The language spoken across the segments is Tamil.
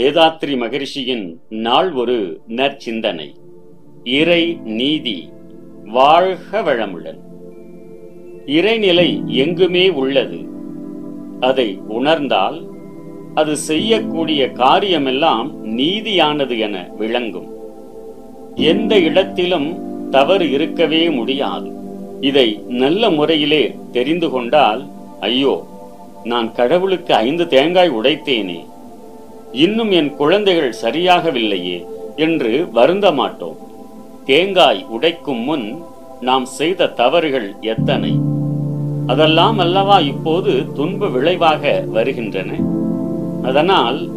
வேதாத்ரி மகிழ்ச்சியின் நாள் ஒரு நற்சிந்தனை. இறை நீதி வாழ்க வளமுடன். இறைநிலை எங்குமே உள்ளது. அதை உணர்ந்தால் அது செய்யக்கூடிய காரியமெல்லாம் நீதியானது என விளங்கும். எந்த இடத்திலும் தவறு இருக்கவே முடியாது. இதை நல்ல முறையிலே தெரிந்து கொண்டால் ஐயோ நான் கடவுளுக்கு ஐந்து தேங்காய் உடைத்தேனே. இன்னும் என் குழந்தைகள் சரியாகவில்லையே என்று வருந்த மாட்டோம் தேங்காய் உடைக்கும் முன் நாம் செய்த தவறுகள் எத்தனை? அதெல்லாம் அல்லவா இப்போது துன்ப விளைவாக வருகின்றன? அதனால்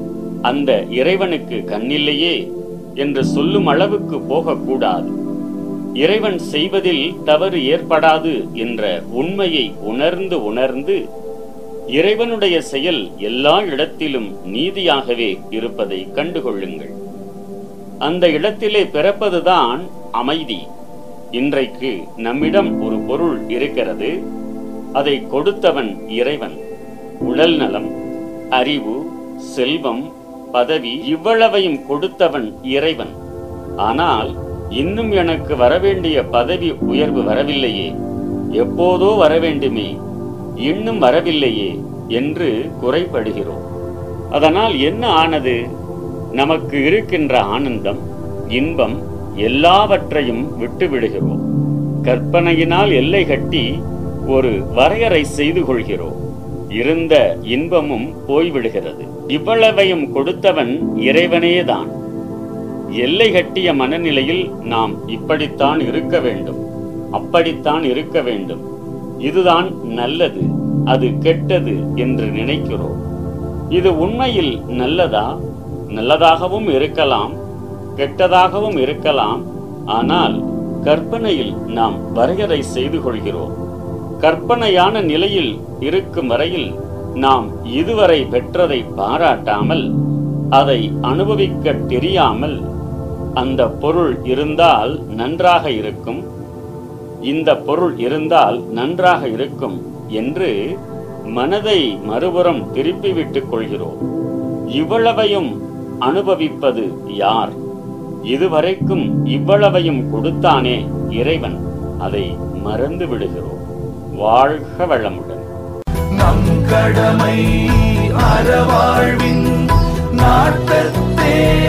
அந்த இறைவனுக்கு கண்ணில்லையே என்று சொல்லும் அளவுக்கு போகக்கூடாது. இறைவன் செய்வதில் தவறு ஏற்படாது என்ற உண்மையை உணர்ந்து உணர்ந்து இறைவனுடைய செயல் எல்லா இடத்திலும் நீதியாகவே இருப்பதை கண்டுகொள்ளுங்கள். அந்த இடத்திலே பிறப்பதுதான் அமைதி. இன்றைக்கு நம்மிடம் ஒரு பொருள் இருக்கிறது. அதை கொடுத்தவன் இறைவன். உடல் நலம் அறிவு செல்வம் பதவி இவ்வளவையும் கொடுத்தவன் இறைவன். ஆனால் இன்னும் எனக்கு வரவேண்டிய பதவி உயர்வு வரவில்லையே. எப்போதோ வரவேண்டுமே. இன்னும் வரவில்லையே என்று குறைபடுகிறோம். அதனால் என்ன ஆனது? நமக்கு இருக்கின்ற ஆனந்தம் இன்பம் எல்லாவற்றையும் விட்டு விடுகிறோம் கற்பனையினால் எல்லை கட்டி ஒரு வரையறை செய்து கொள்கிறோம். இருந்த இன்பமும் போய்விடுகிறது. இவ்வளவையும் கொடுத்தவன் இறைவனேதான். எல்லை கட்டிய மனநிலையில் நாம் இப்படித்தான் இருக்க வேண்டும். அப்படித்தான் இருக்க வேண்டும். இதுதான் நல்லது அது கெட்டது என்று நினைக்கிறோம். இது உண்மையில் நல்லதா? நல்லதாகவும் இருக்கலாம் கெட்டதாகவும் இருக்கலாம். ஆனால் கற்பனையில் நாம் வரையறை செய்து கொள்கிறோம். கற்பனையான நிலையில் இருக்கும் வரையில் நாம் இதுவரை பெற்றதை பாராட்டாமல் அதை அனுபவிக்க தெரியாமல் அந்த பொருள் இருந்தால் நன்றாக இருக்கும். இந்த பொருள் இருந்தால் நன்றாக இருக்கும் என்று மனதை மறுபுறம் திருப்பிவிட்டுக் கொள்கிறோம். இவ்வளவையும் அனுபவிப்பது யார்? இதுவரைக்கும் இவ்வளவையும் கொடுத்தானே இறைவன். அதை மறந்து விடுகிறோம். வாழ்க வளமுடன். நம் கடமை அறவாழ்வின் நாட்டத்தே.